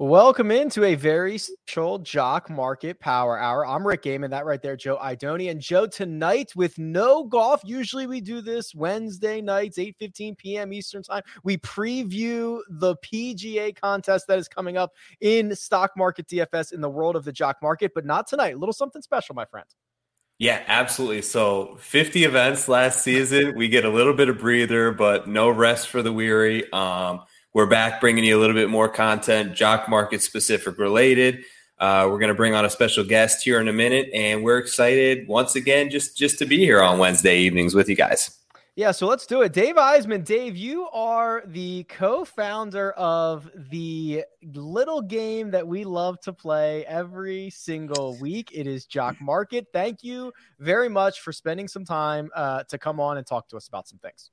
Welcome into a very special Jock Market Power Hour. I'm Rick Gehman, that right there, Joe Idoni. And Joe, tonight with no golf, usually we do this Wednesday nights, 8 15 p.m. Eastern Time. We preview the PGA contest that is coming up in Jock Market DFS in the world of the Jock Market, but not tonight. A little something special, my friend. Yeah, absolutely. So 50 events last season. We get a little bit of breather, but no rest for the weary. Um, we're back bringing you a little bit more content, jock market specific related. Uh, we're going to bring on a special guest here in a minute, and we're excited once again just just to be here on Wednesday evenings with you guys. Yeah, so let's do it. Dave Eisman, Dave, you are the co-founder of the little game that we love to play every single week. It is Jock Market. Thank you very much for spending some time uh, to come on and talk to us about some things.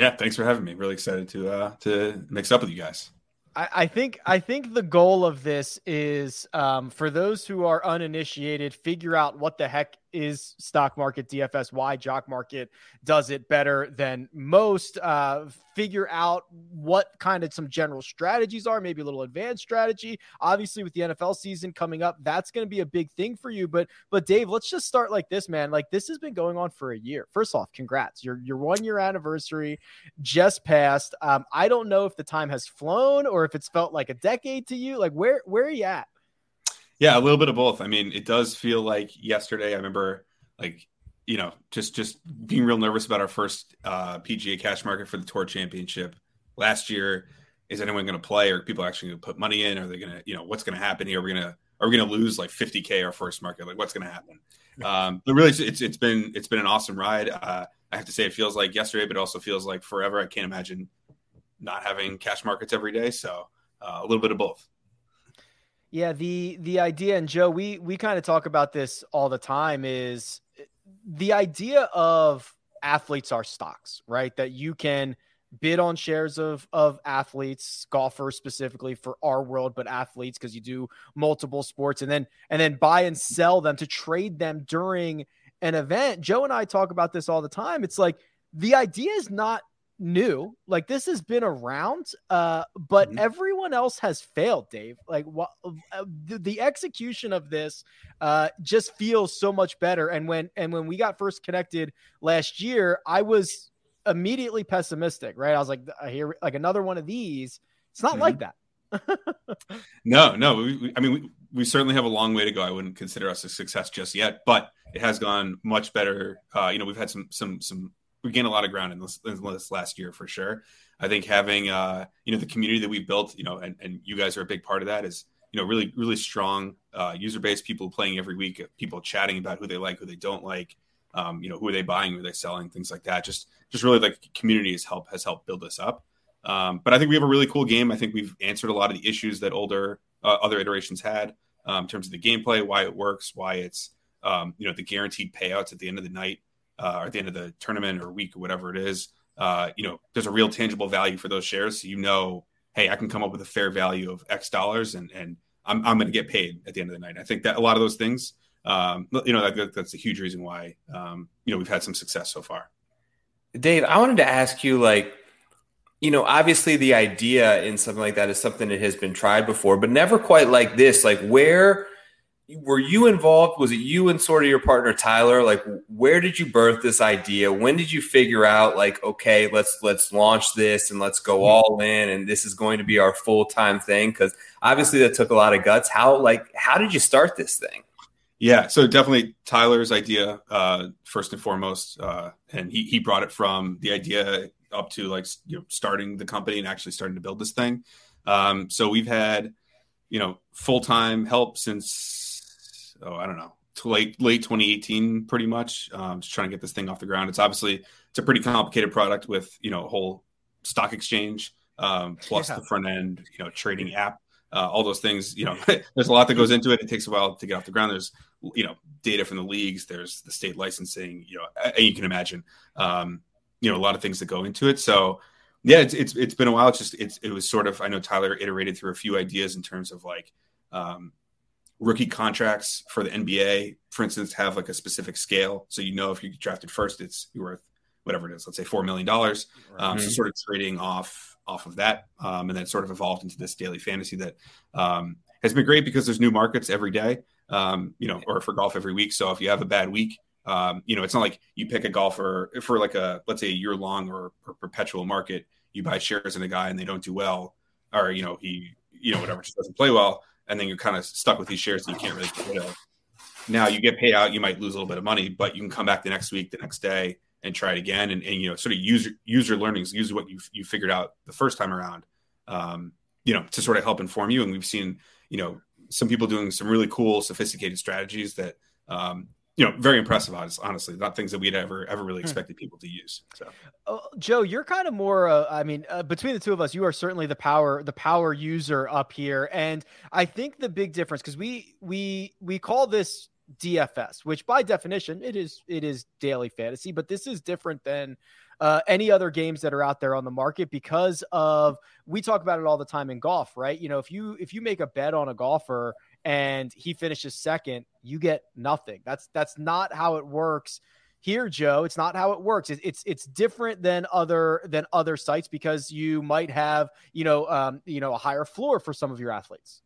Yeah, thanks for having me. Really excited to uh, to mix up with you guys. I, I think I think the goal of this is um, for those who are uninitiated, figure out what the heck is stock market DFS, why Jock Market does it better than most. Uh, figure out what kind of some general strategies are, maybe a little advanced strategy. Obviously, with the NFL season coming up, that's going to be a big thing for you. But but Dave, let's just start like this, man. Like this has been going on for a year. First off, congrats. Your your one year anniversary just passed. Um, I don't know if the time has flown or if it's felt like a decade to you. Like where where are you at? Yeah, a little bit of both. I mean, it does feel like yesterday. I remember, like, you know, just just being real nervous about our first uh, PGA Cash Market for the Tour Championship last year. Is anyone going to play? Are people actually going to put money in? Are they going to, you know, what's going to happen here? Are we going to are we going to lose like 50k our first market? Like, what's going to happen? Um, but really, it's it's been it's been an awesome ride. Uh, I have to say, it feels like yesterday, but it also feels like forever. I can't imagine not having cash markets every day. So uh, a little bit of both. Yeah, the the idea, and Joe, we we kind of talk about this all the time, is the idea of athletes are stocks, right? That you can bid on shares of of athletes, golfers specifically for our world, but athletes because you do multiple sports, and then and then buy and sell them to trade them during an event. Joe and I talk about this all the time. It's like the idea is not new. Like this has been around, uh, but mm-hmm. everyone else has failed, Dave. Like what uh, the, the, execution of this uh, just feels so much better. And when and when we got first connected last year, I was immediately pessimistic. Right, I was like, I hear like another one of these. It's not mm-hmm. like that. no, no. We, we, I mean, we, we certainly have a long way to go. I wouldn't consider us a success just yet, but it has gone much better. Uh, you know, we've had some some some we gained a lot of ground in this, in this last year for sure. I think having uh, you know the community that we've built, you know, and, and you guys are a big part of that is you know really really strong uh, user base, people playing every week, people chatting about who they like, who they don't like, um, you know, who are they buying, who are they selling, things like that. Just just really like community has helped has helped build this up. Um, but I think we have a really cool game. I think we've answered a lot of the issues that older uh, other iterations had um, in terms of the gameplay, why it works, why it's um, you know the guaranteed payouts at the end of the night uh, or at the end of the tournament or week or whatever it is, uh, you know, there's a real tangible value for those shares. So you know, hey, I can come up with a fair value of X dollars, and and I'm I'm going to get paid at the end of the night. I think that a lot of those things, um, you know, that, that's a huge reason why um, you know we've had some success so far. Dave, I wanted to ask you, like, you know, obviously the idea in something like that is something that has been tried before, but never quite like this. Like, where were you involved? Was it you and sort of your partner Tyler? Like, where did you birth this idea? When did you figure out like, okay, let's let's launch this and let's go mm-hmm. all in, and this is going to be our full time thing? Because obviously that took a lot of guts. How like how did you start this thing? Yeah, so definitely Tyler's idea uh, first and foremost, uh, and he he brought it from the idea up to like you know starting the company and actually starting to build this thing. Um, so we've had you know full time help since oh, I don't know, late late 2018, pretty much. Um, just trying to get this thing off the ground. It's obviously it's a pretty complicated product with you know a whole stock exchange um, plus yeah. the front end, you know, trading app. Uh, all those things, you know, there's a lot that goes into it. It takes a while to get off the ground. There's, you know, data from the leagues. There's the state licensing. You know, and you can imagine, um, you know, a lot of things that go into it. So, yeah, it's it's it's been a while. It's just it's it was sort of I know Tyler iterated through a few ideas in terms of like, um, rookie contracts for the NBA, for instance, have like a specific scale. So you know if you get drafted first, it's you're worth whatever it is, let's say four million dollars. Um, so sort of trading off off of that, um, and then sort of evolved into this daily fantasy that um, has been great because there's new markets every day, um, you know, or for golf every week. So if you have a bad week, um, you know, it's not like you pick a golfer for like a let's say a year long or, or perpetual market. You buy shares in a guy and they don't do well, or you know he you know whatever just doesn't play well, and then you're kind of stuck with these shares that you can't really. Now you get paid out, you might lose a little bit of money, but you can come back the next week, the next day, and try it again, and, and you know sort of use use your learnings, use what you you figured out the first time around, um, you know, to sort of help inform you. And we've seen you know some people doing some really cool, sophisticated strategies that um, you know, very impressive. Honestly, not things that we'd ever ever really hmm. expected people to use. So, oh, Joe, you're kind of more. Uh, I mean, uh, between the two of us, you are certainly the power the power user up here, and I think the big difference because we we we call this DFS, which by definition it is it is daily fantasy, but this is different than uh, any other games that are out there on the market because of we talk about it all the time in golf, right? You know, if you if you make a bet on a golfer and he finishes second, you get nothing. That's that's not how it works here, Joe. It's not how it works. It's it's, it's different than other than other sites because you might have you know um, you know a higher floor for some of your athletes.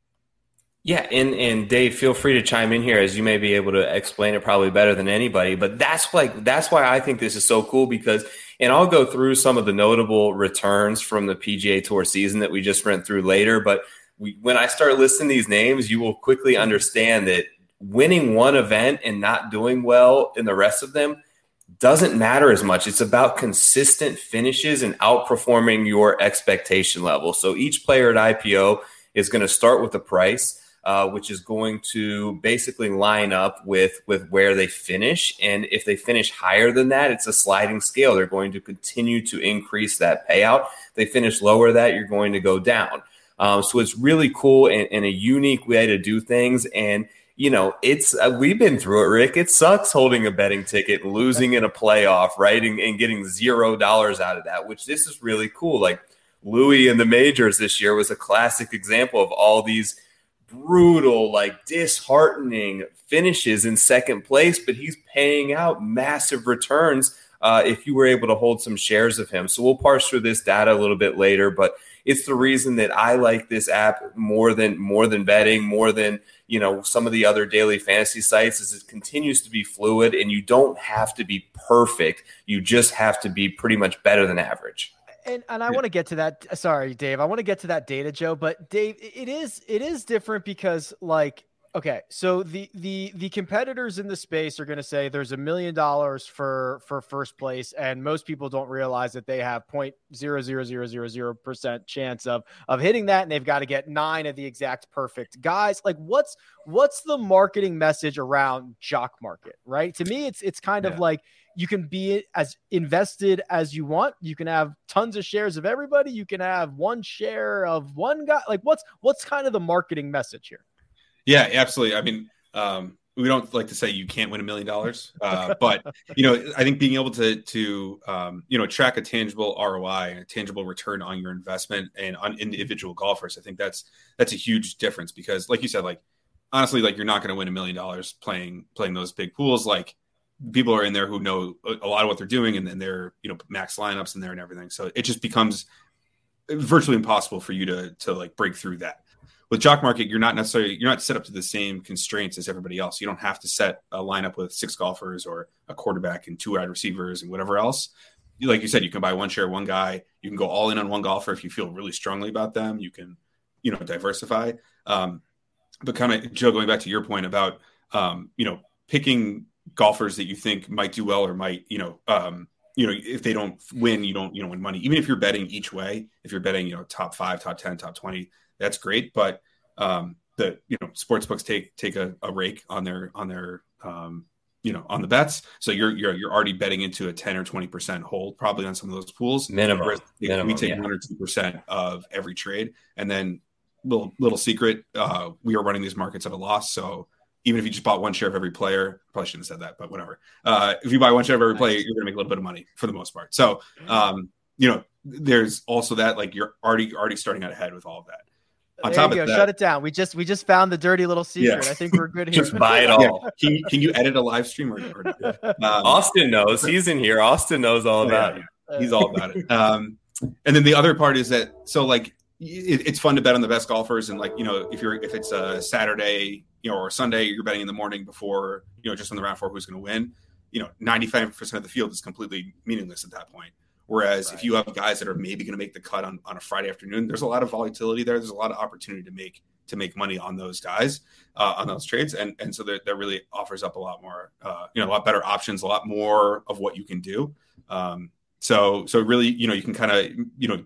Yeah, and and Dave, feel free to chime in here as you may be able to explain it probably better than anybody. But that's like that's why I think this is so cool because, and I'll go through some of the notable returns from the PGA Tour season that we just went through later. But we, when I start listing these names, you will quickly understand that winning one event and not doing well in the rest of them doesn't matter as much. It's about consistent finishes and outperforming your expectation level. So each player at IPO is going to start with a price. Uh, which is going to basically line up with with where they finish. And if they finish higher than that, it's a sliding scale. They're going to continue to increase that payout. If they finish lower that, you're going to go down. Um, so it's really cool and, and, a unique way to do things. And you know, it's uh, we've been through it, Rick. It sucks holding a betting ticket losing in a playoff, right, and, and getting zero dollars out of that. Which this is really cool. Like Louis in the majors this year was a classic example of all these brutal, like disheartening finishes in second place, but he's paying out massive returns uh, if you were able to hold some shares of him. So we'll parse through this data a little bit later, but it's the reason that I like this app more than more than betting, more than you know some of the other daily fantasy sites. Is it continues to be fluid, and you don't have to be perfect. You just have to be pretty much better than average. And and I yeah. want to get to that. Sorry, Dave. I want to get to that data, Joe. But Dave, it is it is different because like Okay, so the the the competitors in the space are going to say there's a million dollars for for first place, and most people don't realize that they have point zero zero zero zero zero percent chance of of hitting that, and they've got to get nine of the exact perfect guys. Like, what's what's the marketing message around jock market? Right? To me, it's it's kind yeah. of like you can be as invested as you want. You can have tons of shares of everybody. You can have one share of one guy. Like, what's what's kind of the marketing message here? Yeah, absolutely. I mean, um, we don't like to say you can't win a million dollars, uh, but you know, I think being able to to um, you know track a tangible ROI, a tangible return on your investment, and on individual golfers, I think that's that's a huge difference because, like you said, like honestly, like you're not going to win a million dollars playing playing those big pools. Like people are in there who know a lot of what they're doing, and then they're you know max lineups in there and everything. So it just becomes virtually impossible for you to to like break through that with jock market you're not necessarily you're not set up to the same constraints as everybody else. You don't have to set a lineup with six golfers or a quarterback and two wide receivers and whatever else. Like you said you can buy one share one guy. You can go all in on one golfer if you feel really strongly about them. You can you know diversify. Um, but kind of joe going back to your point about um, you know picking golfers that you think might do well or might you know um, you know if they don't win you don't you know win money. Even if you're betting each way if you're betting you know top five top 10 top 20 that's great. But um, the you know sports books take take a, a rake on their on their um, you know on the bets. So you're you're you're already betting into a ten or twenty percent hold probably on some of those pools. Minimum. Minimum we take one or two percent of every trade, and then little little secret, uh, we are running these markets at a loss. So even if you just bought one share of every player, probably shouldn't have said that, but whatever. Uh, if you buy one share of every player, you're going to make a little bit of money for the most part. So, um, you know, there's also that like you're already already starting out ahead with all of that. On there top you of go. that, Shut it down. We just we just found the dirty little secret. Yeah. I think we're good here. Just buy it Yeah. all. can you, can you edit a live stream or, or um, Austin knows. He's in here. Austin knows all Oh, about yeah, it. He's all about it. Um, and then the other part is that so like it, it's fun to bet on the best golfers, and like you know if you're if it's a Saturday you know or Sunday, you're betting in the morning before you know just on the round four who's going to win. You know, 95 percent of the field is completely meaningless at that point. Whereas if you have guys that are maybe going to make the cut on, on a Friday afternoon, there's a lot of volatility there. There's a lot of opportunity to make to make money on those guys uh, on those trades, and and so that, that really offers up a lot more, uh, you know, a lot better options, a lot more of what you can do. Um, so so really, you know, you can kind of you know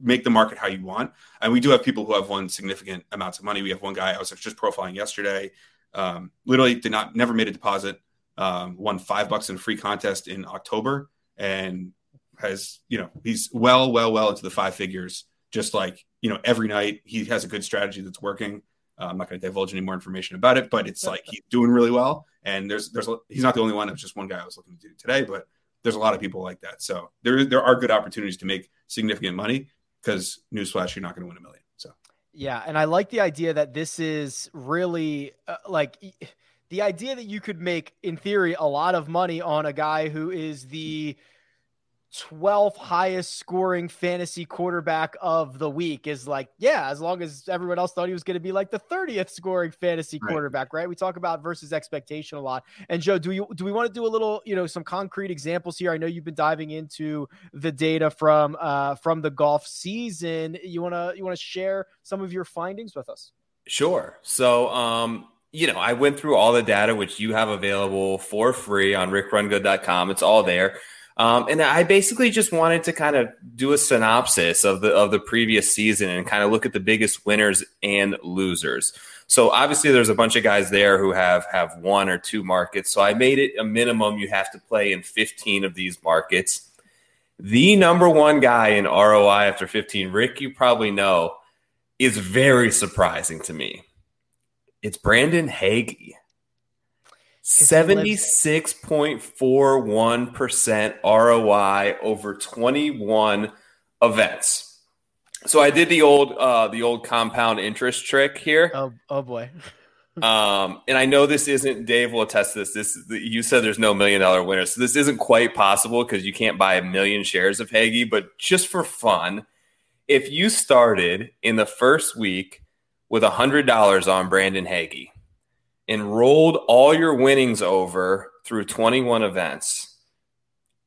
make the market how you want. And we do have people who have won significant amounts of money. We have one guy I was just profiling yesterday, um, literally did not never made a deposit, um, won five bucks in a free contest in October, and has you know he's well well well into the five figures. Just like you know every night he has a good strategy that's working. Uh, I'm not going to divulge any more information about it, but it's like he's doing really well. And there's there's he's not the only one. It's just one guy I was looking to do today, but there's a lot of people like that. So there there are good opportunities to make significant money because newsflash, you're not going to win a million. So Yeah, and I like the idea that this is really uh, like the idea that you could make, in theory, a lot of money on a guy who is the 12th highest scoring fantasy quarterback of the week is like, yeah, as long as everyone else thought he was going to be like the 30th scoring fantasy Right. quarterback, right? We talk about versus expectation a lot. And Joe, do you do we want to do a little, you know, some concrete examples here? I know you've been diving into the data from uh from the golf season. You want to you want to share some of your findings with us? Sure. So, um, you know, I went through all the data which you have available for free on rickrunsgood.com. It's all there. Um, and I basically just wanted to kind of do a synopsis of the of the previous season and kind of look at the biggest winners and losers. So obviously there's a bunch of guys there who have have one or two markets. So I made it a minimum you have to play in 15 of these markets. The number one guy in ROI after 15, Rick, you probably know, is very surprising to me. It's Brandon Hagy. 76.41% ROI over 21 events. So I did the old uh, the old compound interest trick here. Oh, oh boy. Um, and I know this isn't Dave will attest to this. This you said there's no million dollar winner, so this isn't quite possible because you can't buy a million shares of Hagy. But just for fun, if you started in the first week with a hundred dollars on Brandon Hagy and rolled all your winnings over through 21 events,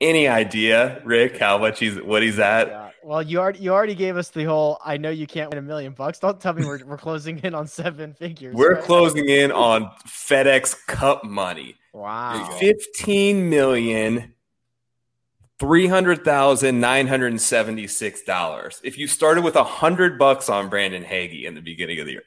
any idea, Rick, how much he's what he's at? Yeah. Well, you already you already gave us the whole. I know you can't win a million bucks. Don't tell me we're, we're closing in on seven figures. We're right? closing in on FedEx Cup money. Wow. Fifteen million three hundred thousand nine hundred and seventy six dollars. If you started with a hundred bucks on Brandon Hagy in the beginning of the year,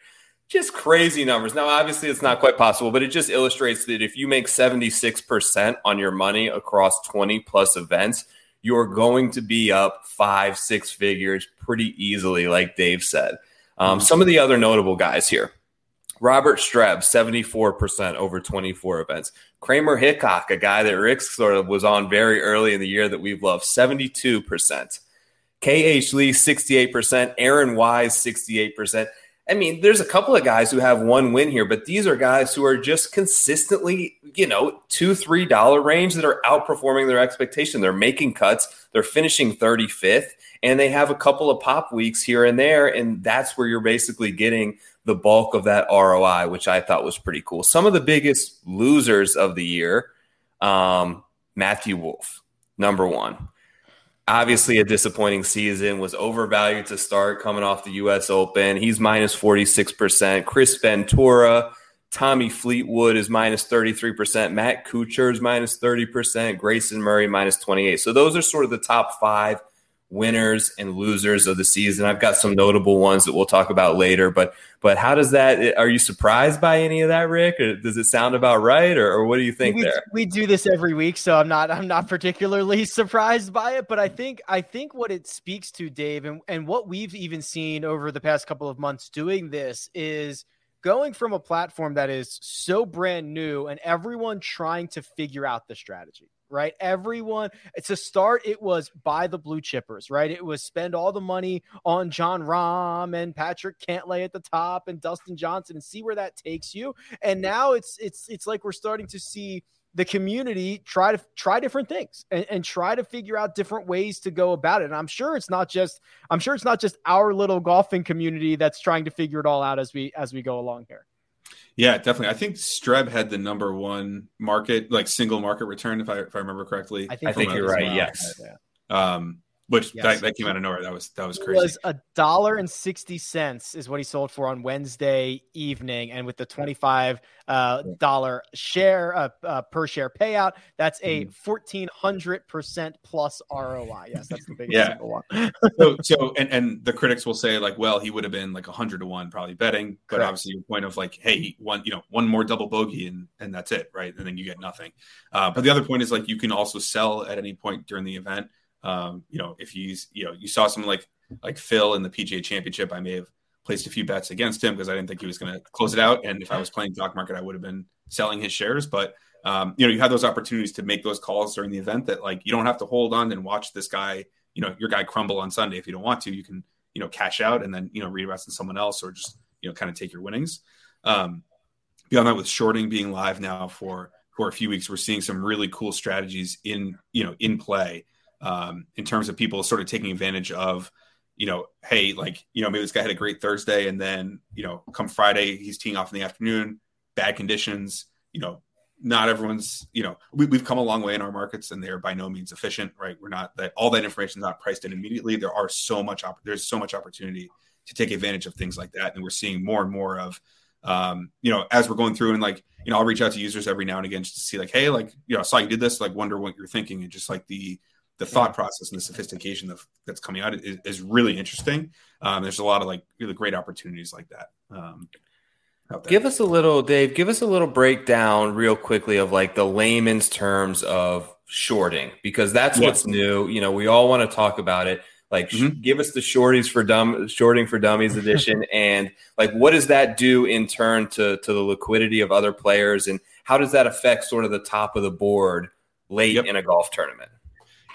just crazy numbers. Now, obviously, it's not quite possible, but it just illustrates that if you make seventy six percent on your money across twenty plus events, you're going to be up five six figures pretty easily, like Dave said. Um, some of the other notable guys here. Robert Streb, 74% over 24 events. Kramer Hickok, a guy that Rick sort of was on very early in the year that we've loved, 72%. KH Lee, 68%. Aaron Wise, 68%. I mean, there's a couple of guys who have one win here, but these are guys who are just consistently, you know, two, three dollar range that are outperforming their expectation. They're making cuts, they're finishing 35th, and they have a couple of pop weeks here and there. And that's where you're basically getting the bulk of that ROI, which I thought was pretty cool. Some of the biggest losers of the year, um, Matthew Wolff, number one. Obviously, a disappointing season, was overvalued to start coming off the US Open. He's minus 46%. Chris Ventura, Tommy Fleetwood is minus 33%. Matt Kuchar is minus 30%. Grayson Murray minus 28. So those are sort of the top five winners and losers of the season. I've got some notable ones that we'll talk about later, but but how does that are you surprised by any of that, Rick? Or does it sound about right? Or, or what do you think we, there? we do this every week, so I'm not I'm not particularly surprised by it. But I think I think what it speaks to, Dave, and, and what we've even seen over the past couple of months doing this is going from a platform that is so brand new and everyone trying to figure out the strategy right? Everyone, it's a start. It was buy the blue chippers, right? It was spend all the money on Jon Rahm and Patrick Cantlay at the top and Dustin Johnson and see where that takes you. And now it's it's it's like we're starting to see the community try to try different things and, and try to figure out different ways to go about it. And I'm sure it's not just I'm sure it's not just our little golfing community that's trying to figure it all out as we as we go along here. Yeah, definitely. I think Streb had the number one market, like single market return, if I if I remember correctly. I think, I think you're right. Well. Yes. Um, which yes. that, that, came out of nowhere. That was that was crazy. It was a dollar and sixty cents is what he sold for on Wednesday evening, and with the twenty five uh, share uh, uh, per share payout, that's a mm-hmm. fourteen hundred percent plus ROI. Yes, that's the biggest yeah. one. so, so and and the critics will say like, well, he would have been like hundred to one probably betting, but Correct. obviously your point of like, hey, one you know one more double bogey and and that's it, right? And then you get nothing. Uh, but the other point is like you can also sell at any point during the event. Um, you know, if you you know you saw someone like like Phil in the PGA Championship, I may have placed a few bets against him because I didn't think he was going to close it out. And if I was playing jock market, I would have been selling his shares. But um, you know, you have those opportunities to make those calls during the event that like you don't have to hold on and watch this guy, you know, your guy crumble on Sunday. If you don't want to, you can you know cash out and then you know reinvest in someone else or just you know kind of take your winnings. Um, beyond that, with shorting being live now for for a few weeks, we're seeing some really cool strategies in you know in play um, in terms of people sort of taking advantage of, you know, hey, like, you know, maybe this guy had a great Thursday and then, you know, come Friday, he's teeing off in the afternoon, bad conditions, you know, not everyone's, you know, we, have come a long way in our markets and they're by no means efficient, right? We're not that all that information is not priced in immediately. There are so much, op- there's so much opportunity to take advantage of things like that. And we're seeing more and more of, um, you know, as we're going through and like, you know, I'll reach out to users every now and again just to see like, Hey, like, you know, I saw you did this, like wonder what you're thinking and just like the, the thought process and the sophistication of, that's coming out is, is really interesting. Um, there's a lot of like really great opportunities like that. Um, give us a little, Dave. Give us a little breakdown, real quickly, of like the layman's terms of shorting, because that's what's new. You know, we all want to talk about it. Like, mm-hmm. give us the shorties for dumb, shorting for dummies edition, and like, what does that do in turn to to the liquidity of other players, and how does that affect sort of the top of the board late yep. in a golf tournament?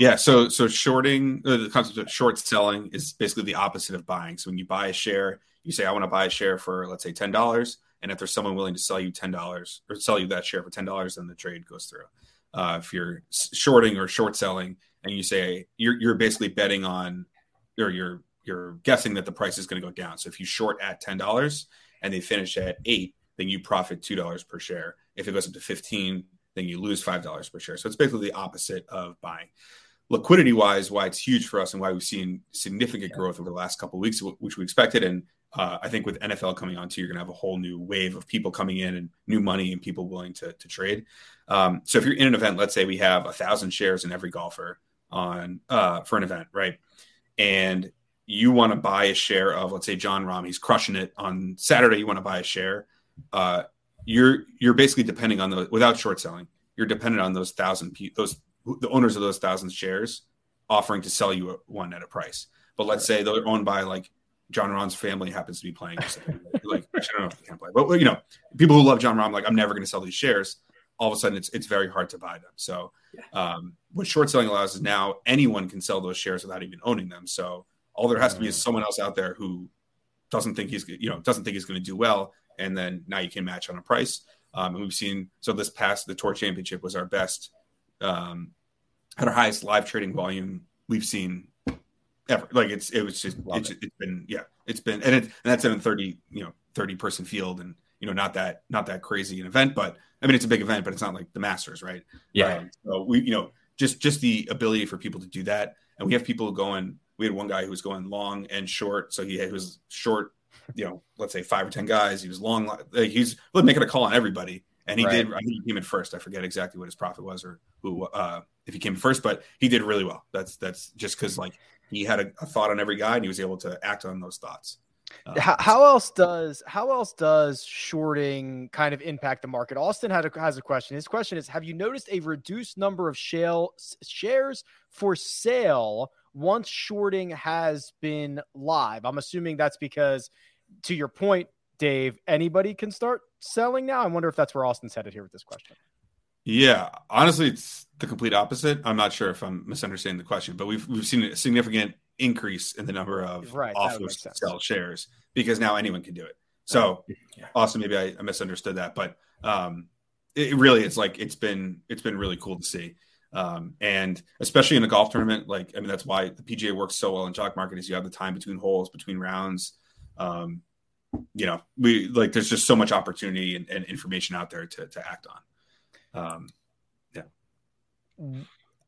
Yeah, so so shorting uh, the concept of short selling is basically the opposite of buying. So when you buy a share, you say I want to buy a share for let's say ten dollars, and if there's someone willing to sell you ten dollars or sell you that share for ten dollars, then the trade goes through. Uh, if you're shorting or short selling, and you say you're you're basically betting on, or you're you're guessing that the price is going to go down. So if you short at ten dollars and they finish at eight, then you profit two dollars per share. If it goes up to fifteen, then you lose five dollars per share. So it's basically the opposite of buying liquidity wise, why it's huge for us and why we've seen significant yeah. growth over the last couple of weeks, which we expected. And uh, I think with NFL coming on too, you're going to have a whole new wave of people coming in and new money and people willing to, to trade. Um, so if you're in an event, let's say we have a thousand shares in every golfer on uh, for an event, right? And you want to buy a share of, let's say Jon Rahm, he's crushing it on Saturday. You want to buy a share. Uh, you're you're basically depending on the without short selling. You're dependent on those thousand those the owners of those thousand shares offering to sell you one at a price. But let's say they're owned by like Jon Rahm's family happens to be playing. like I don't know if they can play, but you know, people who love Jon Rahm, like I'm never going to sell these shares. All of a sudden, it's it's very hard to buy them. So, um, what short selling allows is now anyone can sell those shares without even owning them. So all there has to be is mm. someone else out there who doesn't think he's you know doesn't think he's going to do well, and then now you can match on a price. Um, and we've seen so this past the tour championship was our best um, had our highest live trading volume we've seen ever. Like it's it was just it's, it. has been yeah it's been and it and that's in a thirty you know thirty person field and you know not that not that crazy an event, but I mean it's a big event, but it's not like the Masters, right? Yeah. Um, so we you know just just the ability for people to do that, and we have people going. We had one guy who was going long and short, so he, he was short you know, let's say five or ten guys. He was long. Like he's making a call on everybody, and he right. did. I think he came in first. I forget exactly what his profit was or who uh, if he came first, but he did really well. That's that's just because like he had a, a, thought on every guy and he was able to act on those thoughts. Uh, how, how, else does how else does shorting kind of impact the market? Austin had a, has a question. His question is: Have you noticed a reduced number of shale shares for sale once shorting has been live? I'm assuming that's because, to your point, Dave, anybody can start selling now. I wonder if that's where Austin's headed here with this question. Yeah, honestly, it's the complete opposite. I'm not sure if I'm misunderstanding the question, but we've we've seen a significant increase in the number of right, offers to sell shares because now anyone can do it. So, yeah. Austin, maybe I, I, misunderstood that, but um, it really it's like it's been it's been really cool to see. Um, and especially in a golf tournament, like I mean, that's why the PGA works so well in jock market is you have the time between holes, between rounds. Um, you know, we like there's just so much opportunity and, and information out there to to act on. Um, yeah.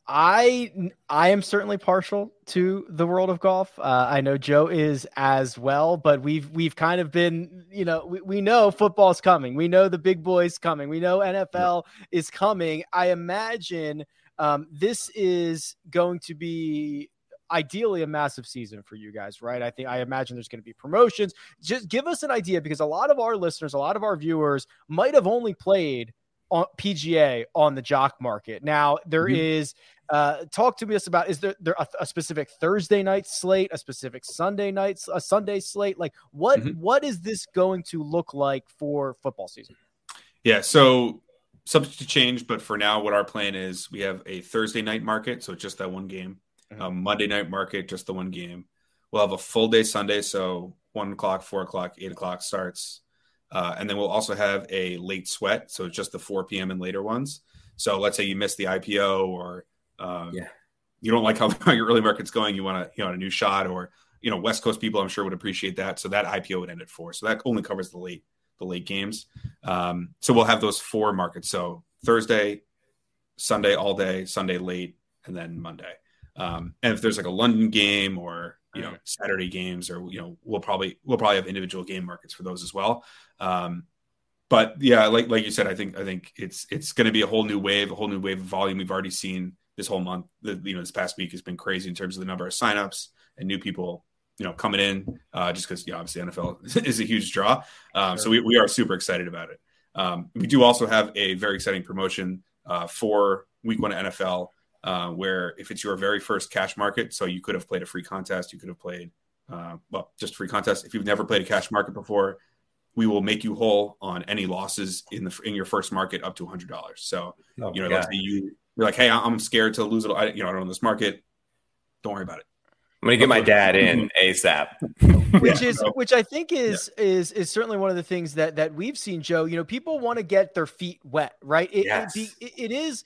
I I am certainly partial to the world of golf. Uh, I know Joe is as well, but we've we've kind of been, you know, we, we know football's coming. We know the big boys coming. We know NFL is coming. I imagine um, this is going to be ideally a massive season for you guys, right? I think I imagine there's going to be promotions. Just give us an idea because a lot of our listeners, a lot of our viewers might have only played on PGA on the jock market. Now there mm-hmm. is uh, talk to me us about is there, there a, a, specific Thursday night slate, a specific Sunday night, a Sunday slate? Like what mm-hmm. what is this going to look like for football season? Yeah, so subject to change, but for now, what our plan is, we have a Thursday night market, so just that one game. Mm-hmm. A Monday night market, just the one game. We'll have a full day Sunday, so one o'clock, four o'clock, eight o'clock starts, uh, and then we'll also have a late sweat, so it's just the four p.m. and later ones. So let's say you missed the IPO or um, yeah. You don't like how, your early market's going. You want a you know a new shot, or you know West Coast people I'm sure would appreciate that. So that IPO would end at four. So that only covers the late the late games. Um, so we'll have those four markets. So Thursday, Sunday all day, Sunday late, and then Monday. Um, and if there's like a London game or you know Saturday games, or you know we'll probably we'll probably have individual game markets for those as well. Um, but yeah, like like you said, I think I think it's it's going to be a whole new wave, a whole new wave of volume. We've already seen this whole month. The, you know, this past week has been crazy in terms of the number of signups and new people, you know, coming in. Uh, just because, know, obviously NFL is a huge draw. Um, sure. So we, we are super excited about it. Um, we do also have a very exciting promotion uh, for Week One NFL, uh, where if it's your very first cash market, so you could have played a free contest, you could have played, uh, well, just free contest. If you've never played a cash market before, we will make you whole on any losses in the in your first market up to hundred dollars. So oh you know, let's say you you're like, hey, I'm scared to lose it. I, you know, I don't know this market. Don't worry about it. I'm gonna get my dad in ASAP. which is which I think is yeah. is is certainly one of the things that that we've seen, Joe. You know, people want to get their feet wet, right? It, yes. it, it is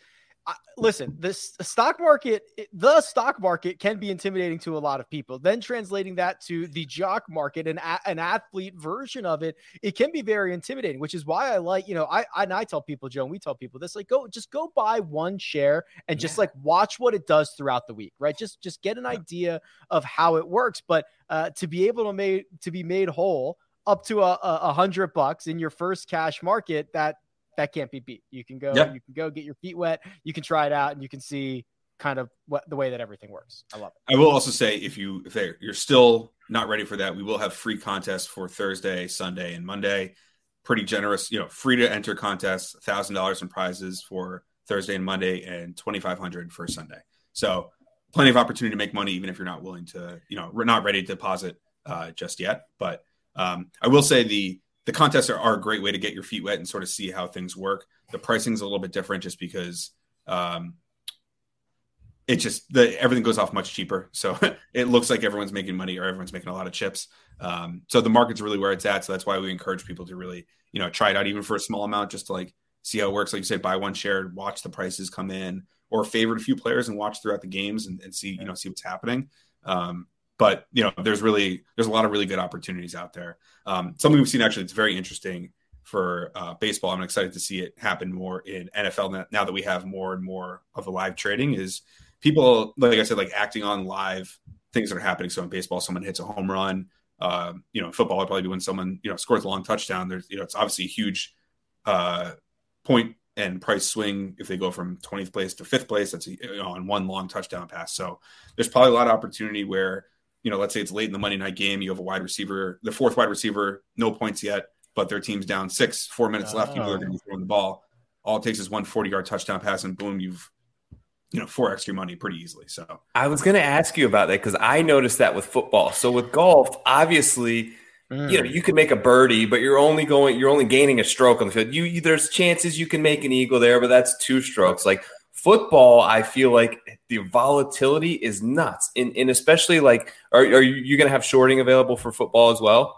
listen, this stock market, the stock market can be intimidating to a lot of people. Then translating that to the jock market and an athlete version of it, it can be very intimidating. Which is why I like, you know, I and I tell people, Joe, and we tell people this, like, go just go buy one share and just yeah. like watch what it does throughout the week, right? Just just get an yeah. idea of how it works. But uh, to be able to made to be made whole up to a, a hundred bucks in your first cash market, that that can't be beat. You can go, yep. you can go get your feet wet, you can try it out, and you can see kind of what the way that everything works. I love it. I will also say if you if you're still not ready for that, we will have free contests for Thursday, Sunday, and Monday. Pretty generous, you know, free to enter contests, thousand dollars in prizes for Thursday and Monday, and twenty five hundred for Sunday. So plenty of opportunity to make money, even if you're not willing to, you know, we're not ready to deposit uh, just yet. But um, I will say the the contests are, are, a great way to get your feet wet and sort of see how things work. The pricing is a little bit different just because um, it just the everything goes off much cheaper. So it looks like everyone's making money or everyone's making a lot of chips. Um, so the market's really where it's at. So that's why we encourage people to really you know try it out even for a small amount just to like see how it works. Like you say, buy one share, watch the prices come in, or favorite a few players and watch throughout the games and, and see you know see what's happening. Um, but you know, there's really there's a lot of really good opportunities out there. Um, something we've seen actually it's very interesting for uh, baseball. I'm excited to see it happen more in NFL now that we have more and more of the live trading. Is people like I said, like acting on live things that are happening. So in baseball, someone hits a home run. Um, you know, football, would probably be when someone you know scores a long touchdown. There's you know, it's obviously a huge uh, point and price swing if they go from 20th place to fifth place. That's a, you know, on one long touchdown pass. So there's probably a lot of opportunity where you know, let's say it's late in the Monday night game, you have a wide receiver, the fourth wide receiver, no points yet, but their team's down six, four minutes oh. left. People are going to be throwing the ball. All it takes is one 40 yard touchdown pass, and boom, you've you know four extra money pretty easily. So I was going to ask you about that because I noticed that with football. So with golf, obviously Mm. You know, you can make a birdie, but you're only going, you're only gaining a stroke on the field. You, you, there's chances you can make an eagle there, but that's two strokes. Like football, I feel like the volatility is nuts, and, and especially like, are, are you, you going to have shorting available for football as well?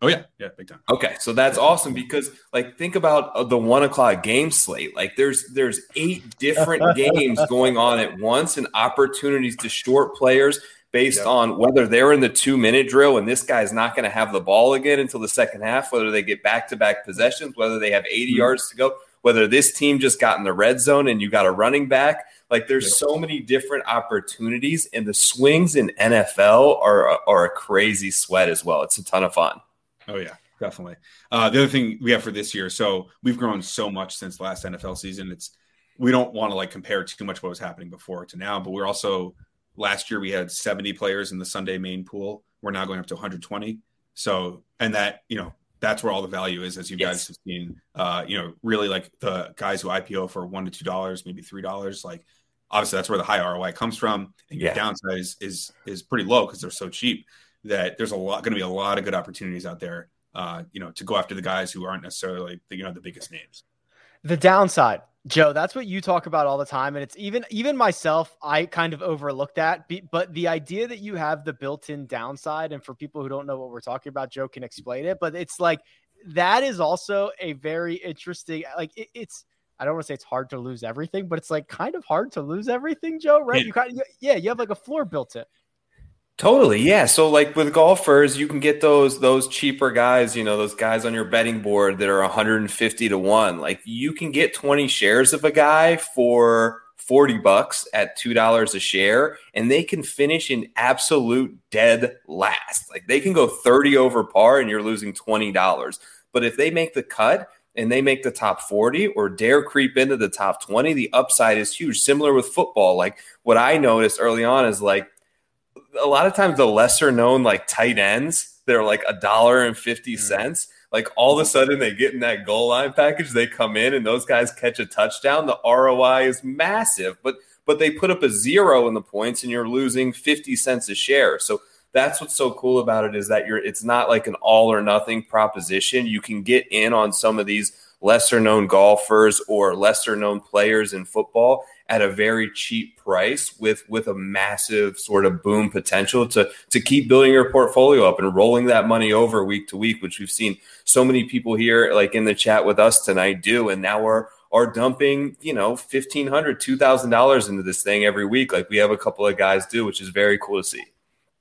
Oh yeah, yeah, big time. Okay, so that's awesome because like think about uh, the one o'clock game slate. Like there's there's eight different games going on at once and opportunities to short players based yep. on whether they're in the two minute drill and this guy's not going to have the ball again until the second half, whether they get back to back possessions, whether they have 80 mm-hmm. yards to go, whether this team just got in the red zone and you got a running back. Like there's so many different opportunities, and the swings in NFL are are a crazy sweat as well. It's a ton of fun. Oh yeah, definitely. Uh, the other thing we have for this year, so we've grown so much since last NFL season. It's we don't want to like compare too much what was happening before to now, but we're also last year we had 70 players in the Sunday main pool. We're now going up to 120. So and that you know that's where all the value is, as you yes. guys have seen. Uh, you know, really like the guys who IPO for one to two dollars, maybe three dollars. Like obviously that's where the high ROI comes from, and your yeah. downside is is is pretty low because they're so cheap that there's a lot going to be a lot of good opportunities out there. Uh, you know, to go after the guys who aren't necessarily the, you know the biggest names. The downside, Joe, that's what you talk about all the time, and it's even even myself, I kind of overlooked that. But the idea that you have the built-in downside, and for people who don't know what we're talking about, Joe can explain it. But it's like that is also a very interesting. Like it, it's I don't want to say it's hard to lose everything, but it's like kind of hard to lose everything, Joe. Right? Yeah. You kind of, yeah, you have like a floor built in. Totally, yeah. So like with golfers, you can get those those cheaper guys, you know, those guys on your betting board that are 150 to 1. Like you can get 20 shares of a guy for 40 bucks at $2 a share and they can finish in absolute dead last. Like they can go 30 over par and you're losing $20. But if they make the cut, and they make the top 40 or dare creep into the top 20, the upside is huge. Similar with football. Like what I noticed early on is like a lot of times the lesser known like tight ends, they're like a dollar and fifty mm. cents. Like all of a sudden they get in that goal line package, they come in and those guys catch a touchdown. The ROI is massive, but but they put up a zero in the points and you're losing 50 cents a share. So that's what's so cool about it is that you're it's not like an all or nothing proposition. You can get in on some of these lesser known golfers or lesser known players in football at a very cheap price with with a massive sort of boom potential to to keep building your portfolio up and rolling that money over week to week which we've seen so many people here like in the chat with us tonight do. And now we're are dumping you know $1500 $2000 into this thing every week like we have a couple of guys do which is very cool to see.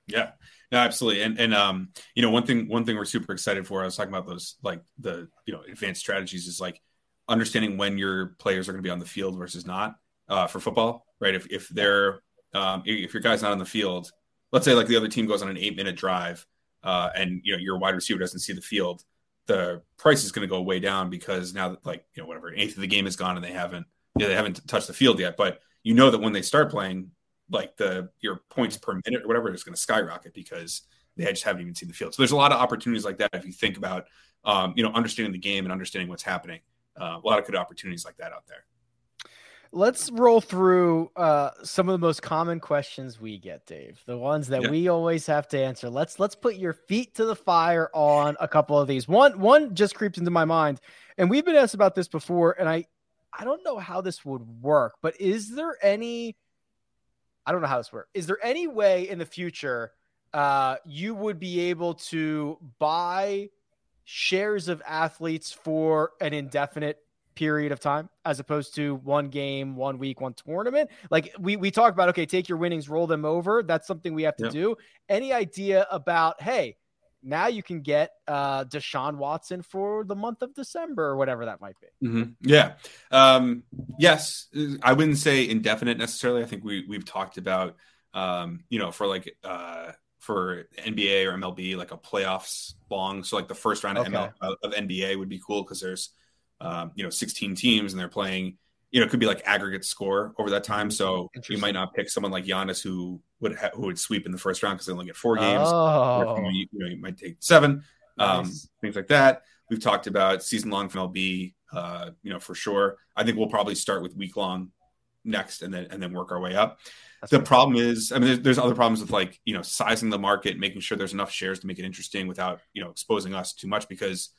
Yeah. No, absolutely. And and um, you know, one thing one thing we're super excited for, I was talking about those like the you know advanced strategies is like understanding when your players are going to be on the field versus not uh, for football, right? If if they're um, if your guy's not on the field, let's say like the other team goes on an eight minute drive, uh, and you know your wide receiver doesn't see the field, the price is going to go way down because now that like you know whatever eighth of the game is gone and they haven't you know, they haven't touched the field yet, but you know that when they start playing, like the your points per minute or whatever is going to skyrocket because they just haven't even seen the field. So there's a lot of opportunities like that if you think about um, you know understanding the game and understanding what's happening. Uh, a lot of good opportunities like that out there. Let's roll through uh, some of the most common questions we get, Dave. The ones that yeah. we always have to answer. Let's let's put your feet to the fire on a couple of these. One one just creeps into my mind, and we've been asked about this before, and I I don't know how this would work, but is there any I don't know how this works. Is there any way in the future uh, you would be able to buy shares of athletes for an indefinite period of time as opposed to one game, one week, one tournament? Like we we talk about, okay, take your winnings, roll them over. That's something we have to yep. do. Any idea about, hey, now you can get uh, Deshaun Watson for the month of December or whatever that might be. Mm-hmm. Yeah. Um, yes. I wouldn't say indefinite necessarily. I think we, we've talked about, um, you know, for like, uh, for NBA or MLB, like a playoffs long. So like the first round okay. of, ML, of NBA would be cool because there's, um, you know, 16 teams and they're playing, you know, it could be like aggregate score over that time. So you might not pick someone like Giannis who would ha- who would sweep in the first round because they only get four games. Oh. Or, you, know, you might take seven, um, nice. things like that. We've talked about season long MLB, uh, you know, for sure. I think we'll probably start with week long next, and then and then work our way up. That's the problem is, I mean, there's, there's, other problems with like you know sizing the market, making sure there's enough shares to make it interesting without you know exposing us too much because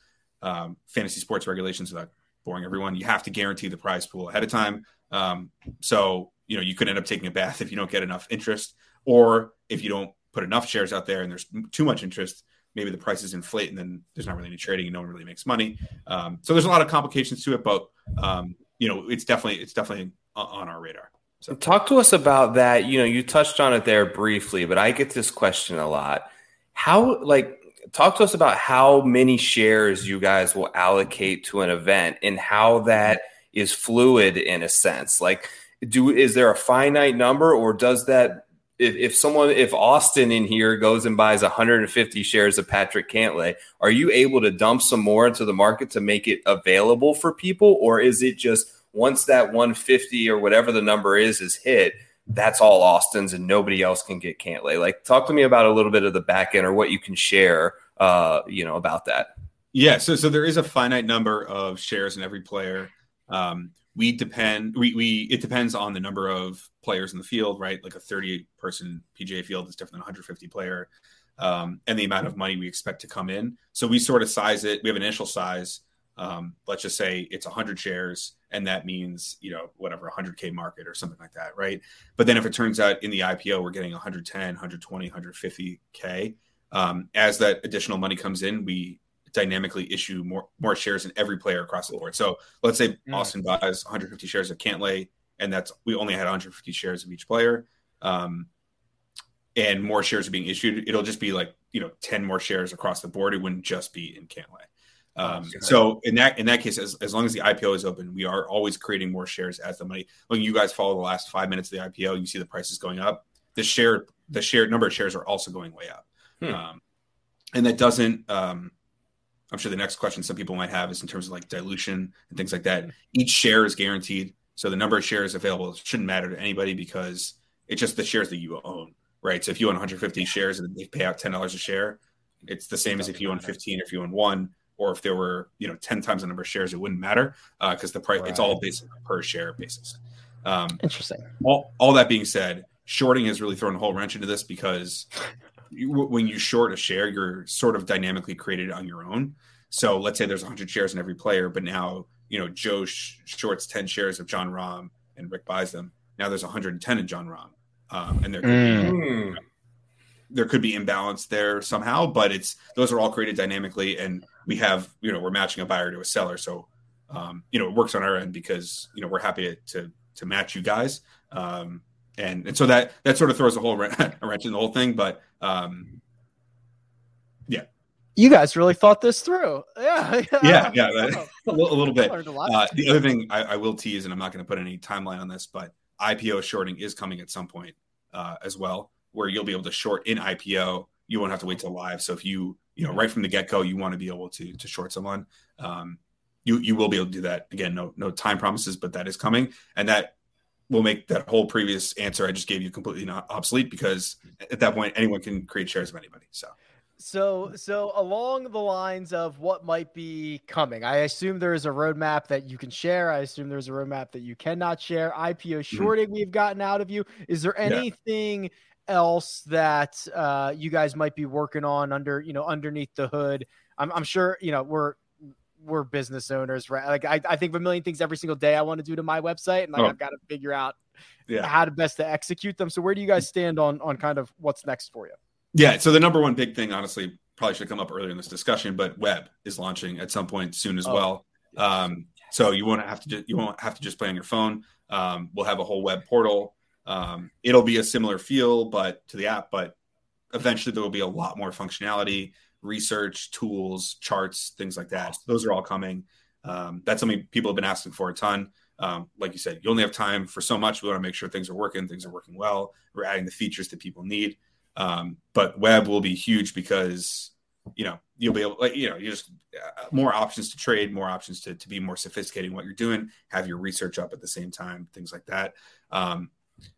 um, fantasy sports regulations without boring everyone, you have to guarantee the prize pool ahead of time. Um, so you know you could end up taking a bath if you don't get enough interest, or if you don't put enough shares out there and there's too much interest, maybe the prices inflate and then there's not really any trading and no one really makes money. Um, so there's a lot of complications to it, but um, you know it's definitely it's definitely on our radar. So talk to us about that. You know, you touched on it there briefly, but I get this question a lot. How like talk to us about how many shares you guys will allocate to an event and how that is fluid in a sense. Like do is there a finite number or does that if, if someone if Austin in here goes and buys 150 shares of Patrick Cantlay, are you able to dump some more into the market to make it available for people or is it just once that 150 or whatever the number is is hit, that's all Austin's and nobody else can get Cantlay. Like, talk to me about a little bit of the back end or what you can share, uh, you know, about that. Yeah, so so there is a finite number of shares in every player. Um, we depend we, we it depends on the number of players in the field, right? Like a 30 person PGA field is different than 150 player, um, and the amount of money we expect to come in. So we sort of size it. We have an initial size. Um, let's just say it's 100 shares and that means you know whatever 100k market or something like that right? But then if it turns out in the ipo we're getting 110 120 150k um, as that additional money comes in we dynamically issue more more shares in every player across the board. So let's say mm. austin buys 150 shares of cantlay and that's we only had 150 shares of each player. Um, and more shares are being issued it'll just be like you know 10 more shares across the board. It wouldn't just be in cantlay um, so in that in that case, as, as long as the IPO is open, we are always creating more shares as the money. When you guys follow the last five minutes of the IPO, you see the prices going up. The share the share number of shares are also going way up, hmm. um, and that doesn't. Um, I'm sure the next question some people might have is in terms of like dilution and things like that. Each share is guaranteed, so the number of shares available shouldn't matter to anybody because it's just the shares that you own, right? So if you own 150 shares and they pay out ten dollars a share, it's the same as if you own 15 or if you own one or if there were you know 10 times the number of shares it wouldn't matter because uh, the price right. it's all based per share basis. Um, interesting. all, all that being said shorting has really thrown a whole wrench into this because you, when you short a share you're sort of dynamically created on your own. So let's say there's 100 shares in every player but now you know joe sh- shorts 10 shares of Jon Rahm and rick buys them. Now there's 110 in Jon Rahm um, and there could mm. Be you know, there could be imbalance there somehow but it's those are all created dynamically and we have you know we're matching a buyer to a seller. So um, you know it works on our end because you know we're happy to to match you guys. Um, and and so that that sort of throws a whole wrench in the whole thing but um, yeah. You guys really thought this through. Yeah. Yeah yeah, yeah a, little, a, little, bit. Uh, the other thing I, I, will tease and i'm not going to put any timeline on this but ipo shorting is coming at some point uh, as well where you'll be able to short in ipo you won't have to wait till live so if you you know right from the get go you want to be able to to short someone. Um, you you will be able to do that again. No no time promises, but that is coming, and that will make that whole previous answer I just gave you completely not obsolete because at that point anyone can create shares of anybody. So. So, so along the lines of what might be coming, I assume there is a roadmap that you can share. I assume there's a roadmap that you cannot share. IPO mm-hmm. shorting mm-hmm. we've gotten out of you. Is there anything yeah else that uh, you guys might be working on under you know underneath the hood? I'm, I'm sure you know we're we're business owners, right? Like I, I think of a million things every single day I want to do to my website, and like oh. I've got to figure out yeah. how to best to execute them. So where do you guys stand on on kind of what's next for you? Yeah, so the number one big thing, honestly, probably should come up earlier in this discussion, but web is launching at some point soon as oh. well. Um, so you won't have to just, you won't have to just play on your phone. Um, we'll have a whole web portal um, it'll be a similar feel, but to the app, but eventually there will be a lot more functionality, research, tools, charts, things like that. Those are all coming. Um, that's something people have been asking for a ton. Um, like you said, you only have time for so much. We want to make sure things are working, things are working well. We're adding the features that people need. Um, but web will be huge because you know you'll be able like you know you just uh, more options to trade more options to, to be more sophisticated in what you're doing have your research up at the same time things like that um,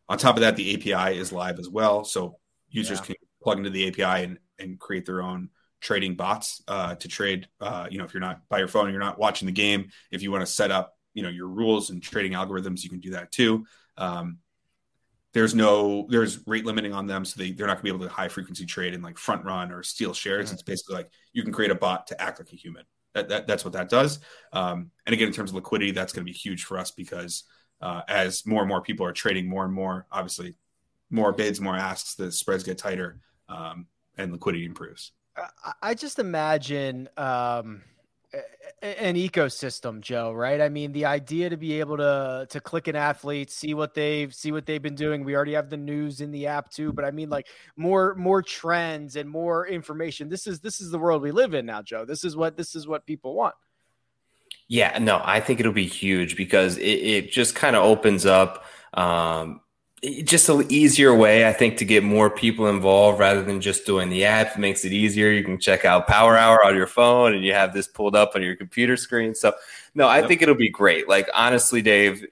on top of that, the API is live as well, so users yeah. can plug into the API and, and create their own trading bots uh, to trade. Uh, you know, if you're not by your phone, you're not watching the game. If you want to set up, you know, your rules and trading algorithms, you can do that too. Um, there's no there's rate limiting on them, so they they're not gonna be able to high frequency trade and like front run or steal shares. Mm-hmm. It's basically like you can create a bot to act like a human. That, that that's what that does. Um, and again, in terms of liquidity, that's going to be huge for us because uh, as more and more people are trading more and more, obviously, more bids, more asks, the spreads get tighter, um, and liquidity improves. I just imagine um, an ecosystem, Joe. Right? I mean, the idea to be able to to click an athlete, see what they've see what they've been doing. We already have the news in the app too, but I mean, like more more trends and more information. This is this is the world we live in now, Joe. This is what this is what people want. Yeah, no, I think it'll be huge because it, it just kind of opens up um, just an easier way, I think, to get more people involved rather than just doing the app. It makes it easier. You can check out Power Hour on your phone and you have this pulled up on your computer screen. So, no, I yep. think it'll be great. Like, honestly, Dave,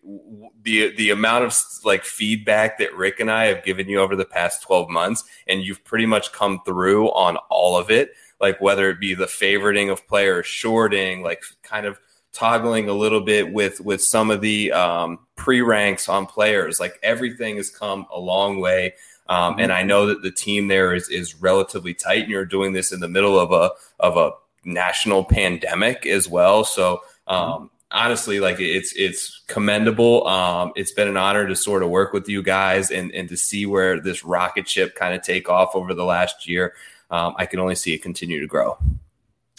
the the amount of like feedback that Rick and I have given you over the past 12 months, and you've pretty much come through on all of it, like whether it be the favoriting of players, shorting, like kind of – toggling a little bit with with some of the um, pre ranks on players. Like everything has come a long way. Um, and I know that the team there is is relatively tight, and you're doing this in the middle of a of a national pandemic as well. So um, honestly, like it's it's commendable. Um, it's been an honor to sort of work with you guys and and to see where this rocket ship kind of take off over the last year. Um, I can only see it continue to grow.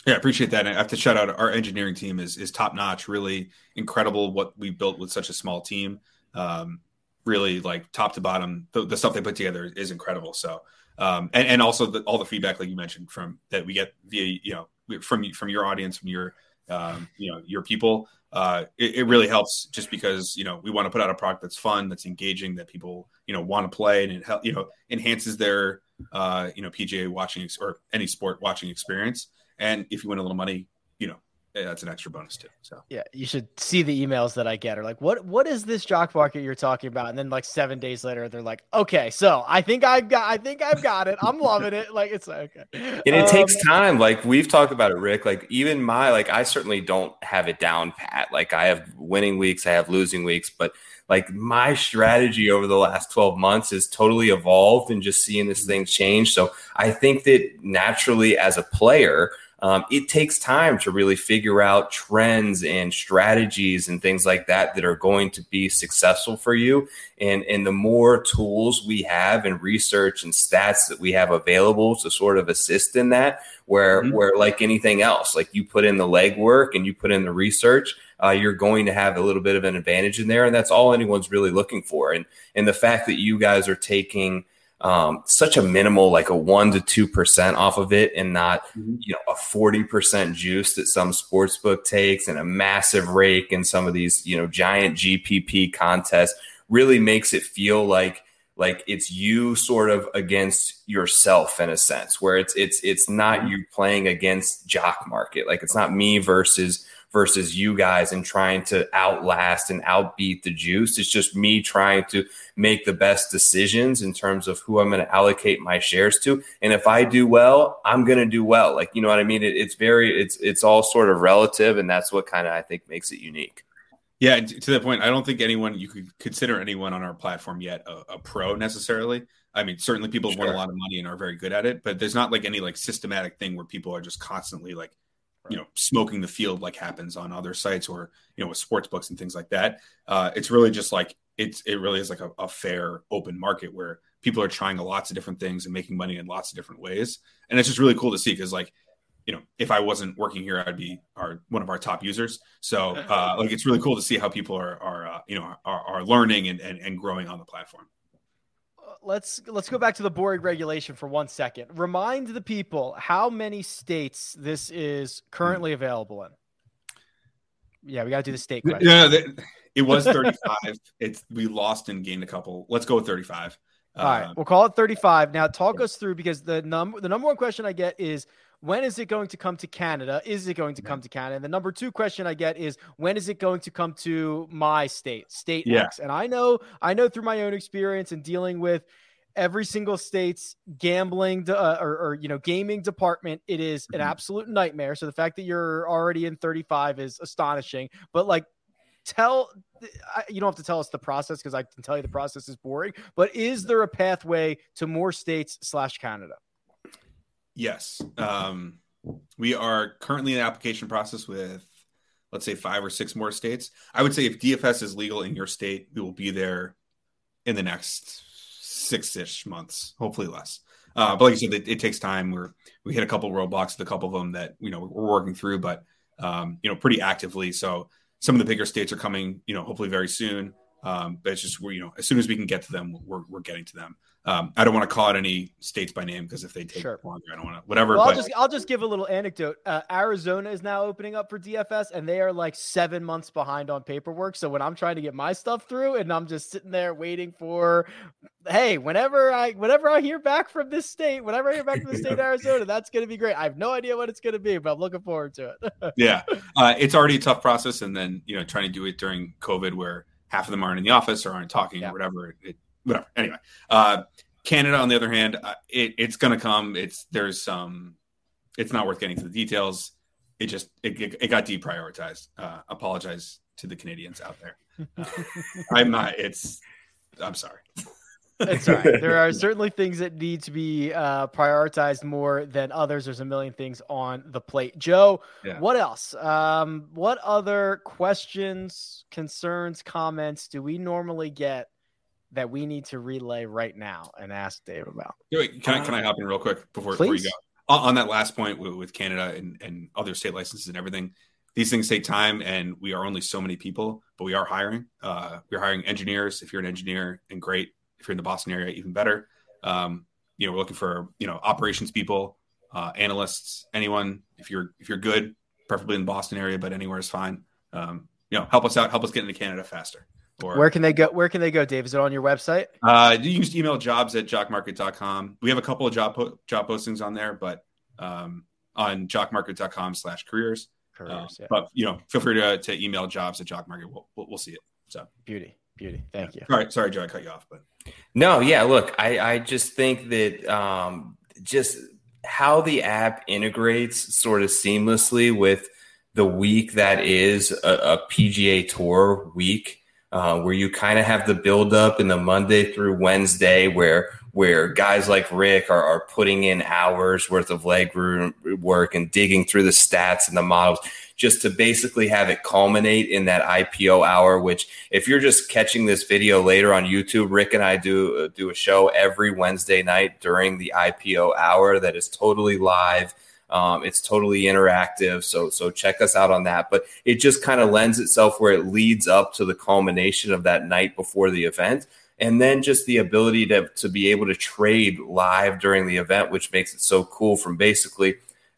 Yeah, I appreciate that. And I have to shout out our engineering team is is top notch. Really incredible what we built with such a small team. Um, really, like top to bottom, the, the, stuff they put together is incredible. So, um, and and also the, all the feedback, like you mentioned, from that we get via you know from from your audience, from your um, you know your people. Uh, it, it, really helps just because you know we want to put out a product that's fun, that's engaging, that people you know want to play, and it help you know enhances their uh, you know PGA watching ex- or any sport watching experience. And if you win a little money, you know, that's an extra bonus too. So yeah, you should see the emails that I get are like, what what is this jock market you're talking about? And then like seven days later, they're like, okay, so I think I've got I think I've got it. I'm loving it. Like it's okay. And it um, takes time. Like we've talked about it, Rick. Like even my like I certainly don't have it down pat. Like I have winning weeks, I have losing weeks, but like my strategy over the last 12 months has totally evolved and just seeing this thing change. So I think that naturally as a player, um, it takes time to really figure out trends and strategies and things like that that are going to be successful for you. And, and the more tools we have and research and stats that we have available to sort of assist in that, where, mm-hmm. where like anything else, like you put in the legwork and you put in the research, uh, you're going to have a little bit of an advantage in there. And that's all anyone's really looking for. And, and the fact that you guys are taking, um, such a minimal, like a one to two percent off of it, and not mm-hmm. you know a forty percent juice that some sports book takes, and a massive rake in some of these you know giant GPP contests really makes it feel like like it's you sort of against yourself in a sense where it's it's it's not mm-hmm. you playing against jock market like it's not me versus versus you guys and trying to outlast and outbeat the juice. It's just me trying to make the best decisions in terms of who I'm going to allocate my shares to. And if I do well, I'm going to do well. Like, you know what I mean? It, it's very, it's, it's all sort of relative. And that's what kind of, I think makes it unique. Yeah. To that point, I don't think anyone, you could consider anyone on our platform yet a, a pro necessarily. I mean, certainly people have sure. won a lot of money and are very good at it, but there's not like any like systematic thing where people are just constantly like you know smoking the field like happens on other sites or you know with sports books and things like that. Uh, it's really just like it's it really is like a, a, fair open market where people are trying lots of different things and making money in lots of different ways. And it's just really cool to see because like you know if i wasn't working here i'd be our one of our top users. So uh, like it's really cool to see how people are are uh, you know are, are learning and, and and growing on the platform let's let's go back to the boring regulation for one second. Remind the people how many states this is currently available in. Yeah, we got to do the state question. Yeah, it was 35. it's we lost and gained a couple. Let's go with 35. All right, uh, we'll call it 35. Now talk us through because the number the number one question I get is when is it going to come to Canada? Is it going to come to Canada? And the number two question I get is when is it going to come to my state, state yeah. X? And I know, I know through my own experience and dealing with every single state's gambling uh, or, or, you know gaming department it is an mm-hmm. absolute nightmare so the fact that you're already in 35 is astonishing but like tell you don't have to tell us the process because I can tell you the process is boring. But is there a pathway to more states slash Canada? Yes, um, we are currently in the application process with let's say five or six more states. I would say if DFS is legal in your state, we will be there in the next six ish months, hopefully less. Uh, but like you said, it, it, takes time. We're we hit a couple roadblocks with a couple of them that you know we're working through, but um, you know pretty actively. So some of the bigger states are coming, you know, hopefully very soon. Um, but it's just you know as soon as we can get to them, we're we're getting to them. Um, I don't want to call it any states by name because if they take sure. longer, I don't want to whatever. Well, I'll just I'll just give a little anecdote. Uh, Arizona is now opening up for DFS, and they are like seven months behind on paperwork. So when I'm trying to get my stuff through, and I'm just sitting there waiting for, hey, whenever I whenever I hear back from this state, whenever I hear back from the state of Arizona, that's going to be great. I have no idea what it's going to be, but I'm looking forward to it. yeah, uh, it's already a tough process, and then you know trying to do it during COVID where half of them aren't in the office or aren't talking yeah. or whatever. It, whatever. Anyway, uh, Canada, on the other hand, uh, it, it's going to come. It's there's some. Um, it's not worth getting to the details. It just it, it got deprioritized. Uh, apologize to the Canadians out there. Uh, I'm not. It's. I'm sorry. It's all right. There are certainly things that need to be uh, prioritized more than others. There's a million things on the plate. Joe, yeah. what else? Um, what other questions, concerns, comments do we normally get that we need to relay right now and ask Dave about? Wait, can I can I hop in real quick before, before you go? On, on that last point with, with Canada and, and other state licenses and everything, these things take time, and we are only so many people, but we are hiring. Uh, we're hiring engineers. If you're an engineer, and great. If you're in the Boston area, even better. Um, you know, we're looking for you know operations people, uh, analysts, anyone. If you're if you're good, preferably in the Boston area, but anywhere is fine. Um, you know, help us out. Help us get into Canada faster. Or, where can they go? Where can they go, Dave? Is it on your website? Uh, you can just email jobs at jockmarket.com. We have a couple of job po- job postings on there, but um, on jockmarket.com slash careers. Careers, uh, yeah. But you know, feel free to, to email jobs at jockmarket. We'll, we'll, we'll see it. So beauty, beauty. Thank you. All right, sorry, Joe, I cut you off, but no, yeah. Look, I I just think that um, just how the app integrates sort of seamlessly with the week that is a, a PGA Tour week uh, where you kind of have the buildup in the Monday through Wednesday, where where guys like Rick are, are putting in hours worth of leg room work and digging through the stats and the models just to basically have it culminate in that IPO hour. Which, if you're just catching this video later on YouTube, Rick and I do uh, do a show every Wednesday night during the IPO hour that is totally live um, it's totally interactive, so so check us out on that. But it just kind of lends itself where it leads up to the culmination of that night before the event, and then just the ability to to be able to trade live during the event, which makes it so cool. From basically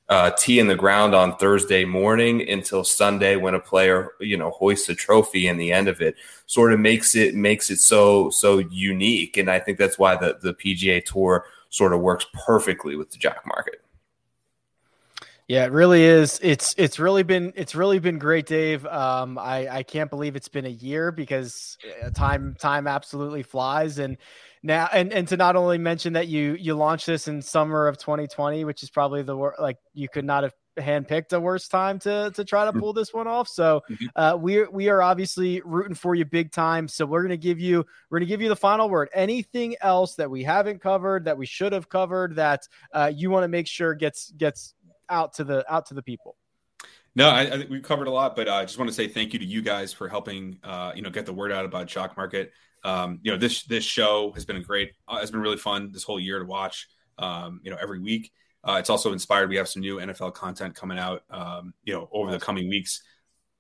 uh, tee in the ground on Thursday morning until Sunday when a player you know hoists a trophy in the end of it sort of makes it makes it so so unique and I think that's why the the PGA tour sort of works perfectly with the jock market. Yeah, it really is. It's it's really been it's really been great, Dave. Um, I I can't believe it's been a year because uh, time time absolutely flies. And now and and to not only mention that you you launched this in summer of 2020, which is probably the worst. Like you could not have handpicked a worse time to to try to mm-hmm. pull this one off. So mm-hmm. uh, we we are obviously rooting for you big time. So we're gonna give you we're gonna give you the final word. Anything else that we haven't covered that we should have covered that uh, you want to make sure gets gets out to the out to the people. No, I, I think we covered a lot, but I just want to say thank you to you guys for helping, uh, you know, get the word out about Jock Market. Um, you know, this this show has been great, uh, has been really fun this whole year to watch. Um, you know, every week. Uh, it's also inspired. We have some new NFL content coming out, um, you know, over the coming weeks.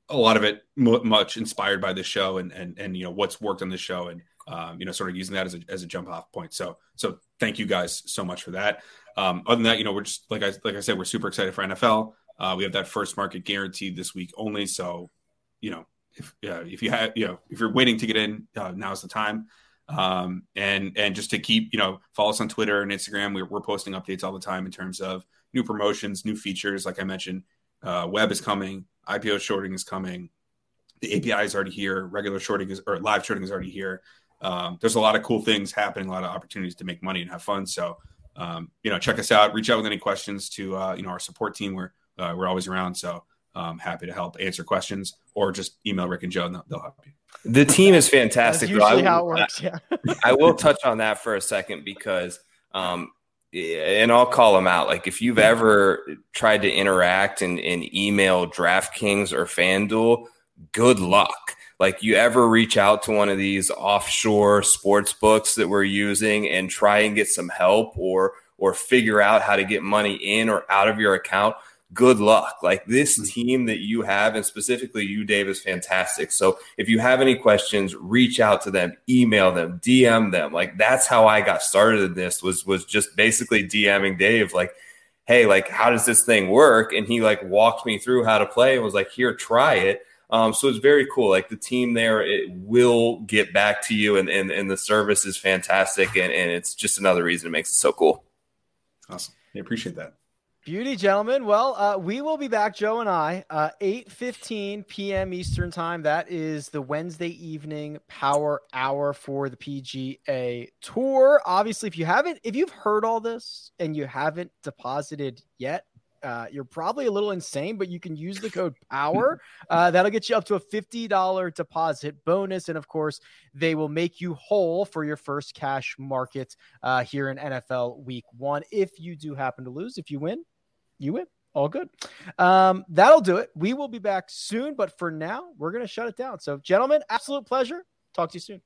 A lot of it m- much inspired by this show and and and you know what's worked on this show and um, you know sort of using that as a as a jump off point. So so thank you guys so much for that. Um, other than that, you know, we're just like I like I said, we're super excited for NFL. Uh, we have that first market guaranteed this week only. So, you know, if if you have you know if you're waiting to get in, uh, now's the time. Um, and and just to keep you know follow us on Twitter and Instagram. We're, we're posting updates all the time in terms of new promotions, new features. Like I mentioned, uh, web is coming, IPO shorting is coming, the API is already here, regular shorting is or live shorting is already here. Um, there's a lot of cool things happening, a lot of opportunities to make money and have fun. So um, you know, check us out. Reach out with any questions to uh, you know our support team. We're uh, we're always around. So um, happy to help answer questions or just email Rick and Joe and they'll, they'll help you. The team is fantastic. That's usually how it works. Yeah. I will touch on that for a second because, um, and I'll call them out. Like if you've ever tried to interact and, and email DraftKings or FanDuel, good luck. Like you ever reach out to one of these offshore sports books that we're using and try and get some help or or figure out how to get money in or out of your account good luck. Like this hmm. team that you have, and specifically you, Dave, is fantastic. So if you have any questions, reach out to them, email them, DM them. Like that's how I got started in this was was just basically DMing Dave, like, hey, like how does this thing work? And he like walked me through how to play and was like, here, try it. Um, so it's very cool. Like the team there, it will get back to you, and and, and the service is fantastic, and, and it's just another reason it makes it so cool. Awesome. I appreciate that. Beauty, gentlemen. Well, uh, we will be back, Joe and I, uh, 8.15 p.m. Eastern Time. That is the Wednesday evening power hour for the PGA Tour. Obviously, if you haven't, if you've heard all this and you haven't deposited yet, uh, you're probably a little insane, but you can use the code POWER. Uh, that'll get you up to a $50 deposit bonus. And of course, they will make you whole for your first cash market uh, here in NFL week one. If you do happen to lose, if you win, you win. All good. Um, that'll do it. We will be back soon. But for now, we're going to shut it down. So, gentlemen, absolute pleasure. Talk to you soon.